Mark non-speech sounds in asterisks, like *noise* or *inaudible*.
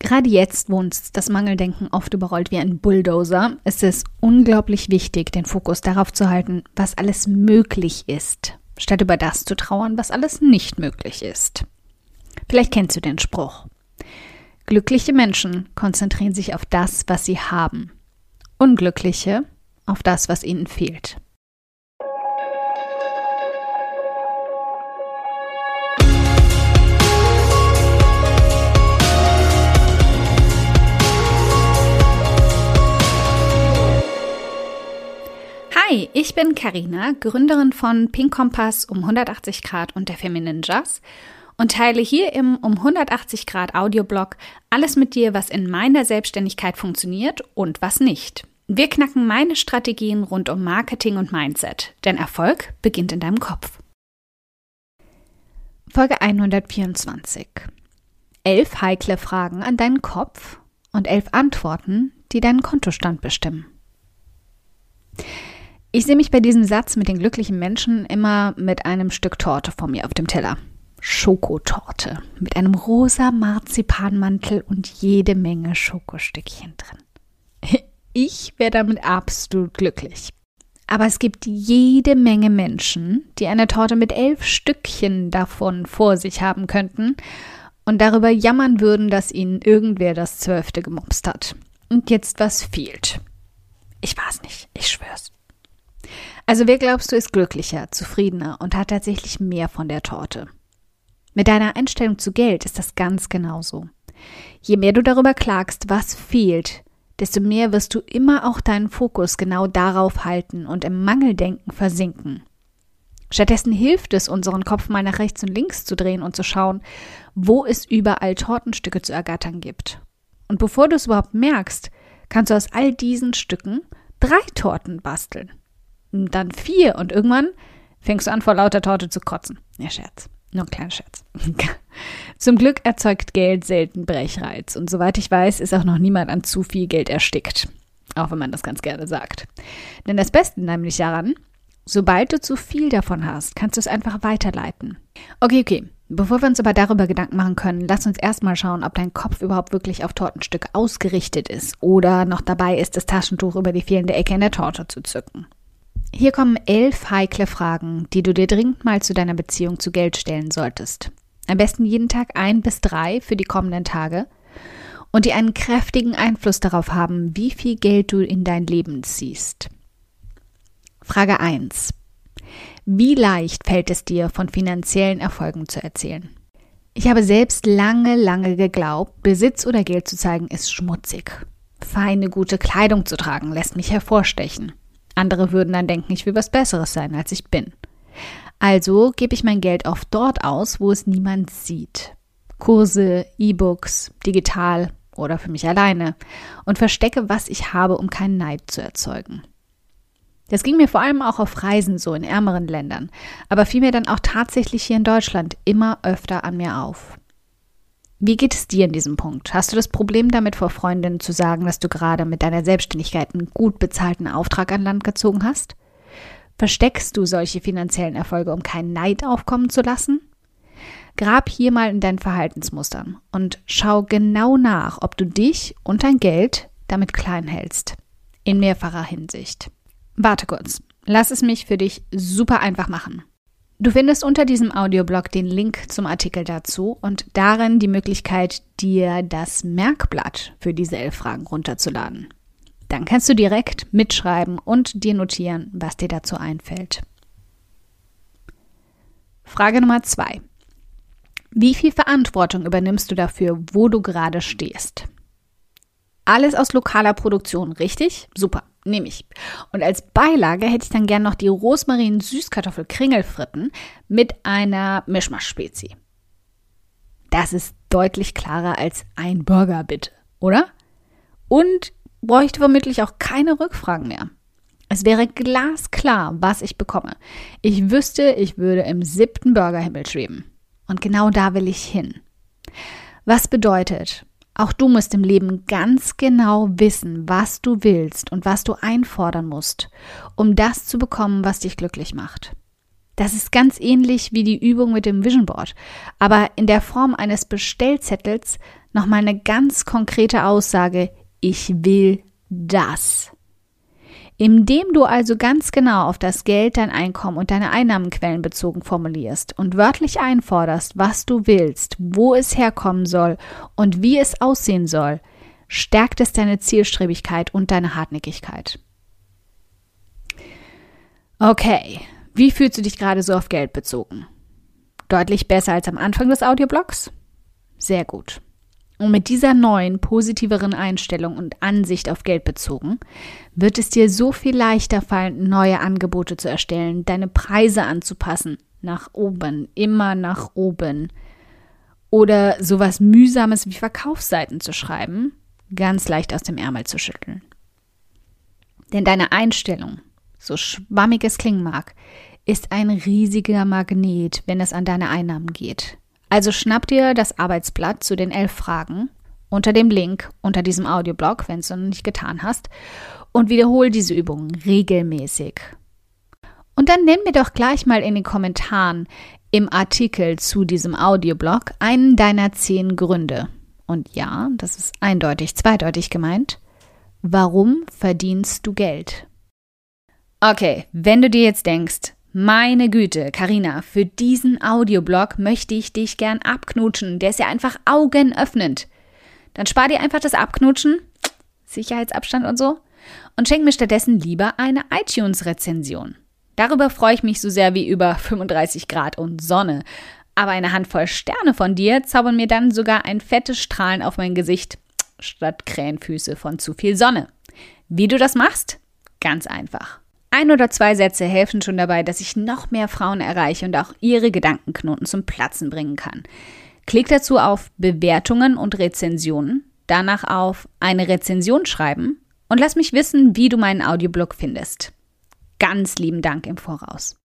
Gerade jetzt, wo uns das Mangeldenken oft überrollt wie ein Bulldozer, ist es unglaublich wichtig, den Fokus darauf zu halten, was alles möglich ist, statt über das zu trauern, was alles nicht möglich ist. Vielleicht kennst du den Spruch. Glückliche Menschen konzentrieren sich auf das, was sie haben. Unglückliche auf das, was ihnen fehlt. Hi, ich bin Karina, Gründerin von Pink Kompass um 180 Grad und der Feminine Jazz und teile hier im um 180 Grad Audioblog alles mit dir, was in meiner Selbstständigkeit funktioniert und was nicht. Wir knacken meine Strategien rund um Marketing und Mindset, denn Erfolg beginnt in deinem Kopf. Folge 124. Elf heikle Fragen an deinen Kopf und elf Antworten, die deinen Kontostand bestimmen. Ich sehe mich bei diesem Satz mit den glücklichen Menschen immer mit einem Stück Torte vor mir auf dem Teller. Schokotorte mit einem rosa Marzipanmantel und jede Menge Schokostückchen drin. *laughs* Ich wäre damit absolut glücklich. Aber es gibt jede Menge Menschen, die eine Torte mit elf Stückchen davon vor sich haben könnten und darüber jammern würden, dass ihnen irgendwer das zwölfte gemobst hat. Und jetzt was fehlt. Ich weiß nicht, ich schwör's. Also wer glaubst du ist glücklicher, zufriedener und hat tatsächlich mehr von der Torte? Mit deiner Einstellung zu Geld ist das ganz genauso. Je mehr du darüber klagst, was fehlt, desto mehr wirst du immer auch deinen Fokus genau darauf halten und im Mangeldenken versinken. Stattdessen hilft es, unseren Kopf mal nach rechts und links zu drehen und zu schauen, wo es überall Tortenstücke zu ergattern gibt. Und bevor du es überhaupt merkst, kannst du aus all diesen Stücken drei Torten basteln. Dann vier und irgendwann fängst du an, vor lauter Torte zu kotzen. Ja, Scherz. Nur ein kleiner Scherz. *laughs* Zum Glück erzeugt Geld selten Brechreiz. Und soweit ich weiß, ist auch noch niemand an zu viel Geld erstickt. Auch wenn man das ganz gerne sagt. Denn das Beste nämlich daran, sobald du zu viel davon hast, kannst du es einfach weiterleiten. Okay, okay. Bevor wir uns aber darüber Gedanken machen können, lass uns erstmal schauen, ob dein Kopf überhaupt wirklich auf Tortenstücke ausgerichtet ist oder noch dabei ist, das Taschentuch über die fehlende Ecke in der Torte zu zücken. Hier kommen elf heikle Fragen, die du dir dringend mal zu deiner Beziehung zu Geld stellen solltest. Am besten jeden Tag ein bis drei für die kommenden Tage und die einen kräftigen Einfluss darauf haben, wie viel Geld du in dein Leben ziehst. Frage 1. Wie leicht fällt es dir, von finanziellen Erfolgen zu erzählen? Ich habe selbst lange, lange geglaubt, Besitz oder Geld zu zeigen ist schmutzig. Feine, gute Kleidung zu tragen lässt mich hervorstechen. Andere würden dann denken, ich will was Besseres sein, als ich bin. Also gebe ich mein Geld oft dort aus, wo es niemand sieht. Kurse, E-Books, digital oder für mich alleine und verstecke, was ich habe, um keinen Neid zu erzeugen. Das ging mir vor allem auch auf Reisen so in ärmeren Ländern, aber fiel mir dann auch tatsächlich hier in Deutschland immer öfter an mir auf. Wie geht es dir in diesem Punkt? Hast du das Problem damit, vor Freundinnen zu sagen, dass du gerade mit deiner Selbstständigkeit einen gut bezahlten Auftrag an Land gezogen hast? Versteckst du solche finanziellen Erfolge, um keinen Neid aufkommen zu lassen? Grab hier mal in deinen Verhaltensmustern und schau genau nach, ob du dich und dein Geld damit klein hältst. In mehrfacher Hinsicht. Warte kurz. Lass es mich für dich super einfach machen. Du findest unter diesem Audioblog den Link zum Artikel dazu und darin die Möglichkeit, dir das Merkblatt für diese elf Fragen runterzuladen. Dann kannst du direkt mitschreiben und dir notieren, was dir dazu einfällt. Frage Nummer zwei. Wie viel Verantwortung übernimmst du dafür, wo du gerade stehst? Alles aus lokaler Produktion, richtig? Super nehme ich. Und als Beilage hätte ich dann gern noch die Rosmarin-Süßkartoffel-Kringelfritten mit einer Mischmasch-Spezi. Das ist deutlich klarer als ein Burger, bitte, oder? Und bräuchte vermutlich auch keine Rückfragen mehr. Es wäre glasklar, was ich bekomme. Ich wüsste, ich würde im siebten Burgerhimmel schweben. Und genau da will ich hin. Was bedeutet, auch du musst im Leben ganz genau wissen, was du willst und was du einfordern musst, um das zu bekommen, was dich glücklich macht. Das ist ganz ähnlich wie die Übung mit dem Vision Board, aber in der Form eines Bestellzettels nochmal eine ganz konkrete Aussage, ich will das. Indem du also ganz genau auf das Geld, dein Einkommen und deine Einnahmenquellen bezogen formulierst und wörtlich einforderst, was du willst, wo es herkommen soll und wie es aussehen soll, stärkt es deine Zielstrebigkeit und deine Hartnäckigkeit. Okay, wie fühlst du dich gerade so auf Geld bezogen? Deutlich besser als am Anfang des Audioblogs? Sehr gut. Und mit dieser neuen, positiveren Einstellung und Ansicht auf Geld bezogen, wird es dir so viel leichter fallen, neue Angebote zu erstellen, deine Preise anzupassen, nach oben, immer nach oben. Oder sowas Mühsames wie Verkaufsseiten zu schreiben, ganz leicht aus dem Ärmel zu schütteln. Denn deine Einstellung, so schwammig es klingen mag, ist ein riesiger Magnet, wenn es an deine Einnahmen geht. Also schnapp dir das Arbeitsblatt zu den elf Fragen unter dem Link unter diesem Audioblog, wenn du es noch nicht getan hast, und wiederhole diese Übungen regelmäßig. Und dann nenn mir doch gleich mal in den Kommentaren im Artikel zu diesem Audioblog einen deiner zehn Gründe. Und ja, das ist eindeutig zweideutig gemeint. Warum verdienst du Geld? Okay, wenn du dir jetzt denkst, meine Güte, Karina, für diesen Audioblog möchte ich dich gern abknutschen. Der ist ja einfach augenöffnend. Dann spar dir einfach das Abknutschen, Sicherheitsabstand und so, und schenk mir stattdessen lieber eine iTunes-Rezension. Darüber freue ich mich so sehr wie über 35 Grad und Sonne. Aber eine Handvoll Sterne von dir zaubern mir dann sogar ein fettes Strahlen auf mein Gesicht statt Krähenfüße von zu viel Sonne. Wie du das machst? Ganz einfach. Ein oder zwei Sätze helfen schon dabei, dass ich noch mehr Frauen erreiche und auch ihre Gedankenknoten zum Platzen bringen kann. Klick dazu auf Bewertungen und Rezensionen, danach auf eine Rezension schreiben und lass mich wissen, wie du meinen Audioblog findest. Ganz lieben Dank im Voraus.